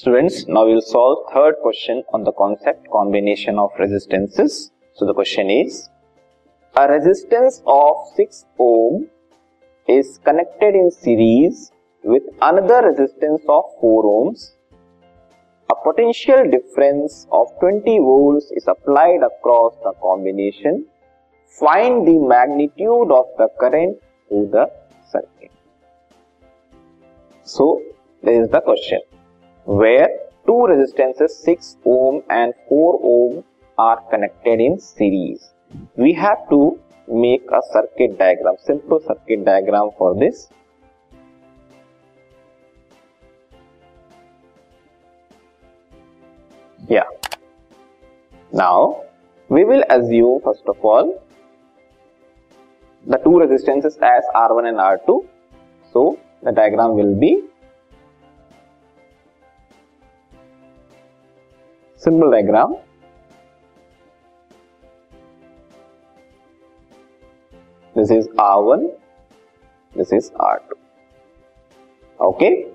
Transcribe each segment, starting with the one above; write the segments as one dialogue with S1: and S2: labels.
S1: Students, now we'll solve third question on the concept combination of resistances. So the question is, a resistance of 6 ohm is connected in series with another resistance of 4 ohms. A potential difference of 20 volts is applied across the combination. Find the magnitude of the current through the circuit. So, there is the question. Where two resistances 6 ohm and 4 ohm are connected in series. We have to make a circuit diagram, simple circuit diagram for this. Yeah. Now, we will assume first of all the two resistances as R1 and R2. So, the diagram will be symbol diagram. This is R1, this is R2. Okay.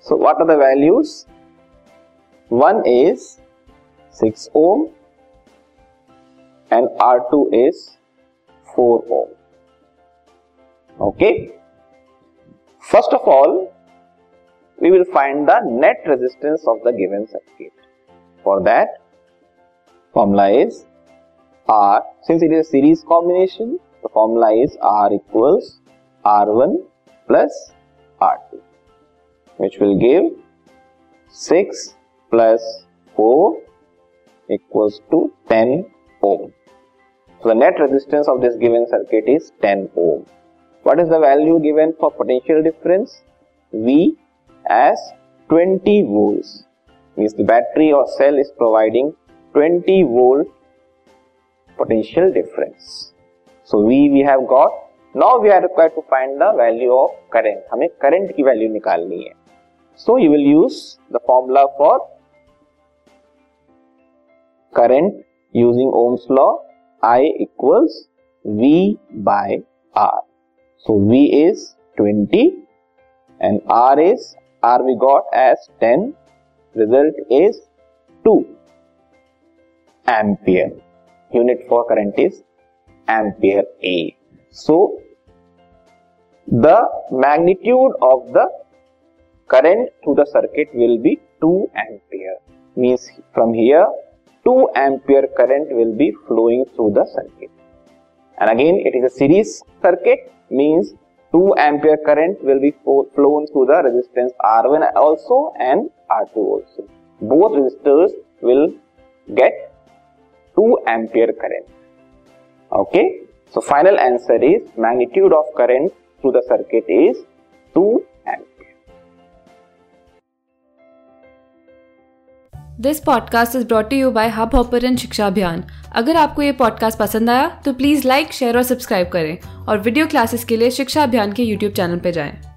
S1: So what are the values? One is 6 ohm and R2 is 4 ohm. Okay. First of all, we will find the net resistance of the given circuit. For that, formula is R. Since it is a series combination, the formula is R equals R1 plus R2, which will give 6 plus 4 equals to 10 ohm. So the net resistance of this given circuit is 10 ohm. What is the value given for potential difference? V as 20 volts the battery or cell is providing 20 volt potential difference. So V we have got. Now we are required to find the value of current. हमें current की value निकालनी है. So you will use the formula for current using Ohm's law. I equals V by R. So V is 20 and R is R we got as 10 result is 2 ampere. Unit for current is ampere A. So, the magnitude of the current through the circuit will be 2 ampere. Means from here 2 ampere current will be flowing through the circuit. And again it is a series circuit means 2 ampere current will be flown through the resistance R1 also and R2 also. Both resistors will get 2 ampere current. Okay. So final answer is magnitude of current through the circuit is 2 ampere.
S2: This podcast is brought you by Hub Hopper and Shiksha Abhiyan अगर आपको ये podcast पसंद आया तो please like share और subscribe करें और video classes के लिए शिक्षा अभियान के यूट्यूब चैनल पर जाएँ।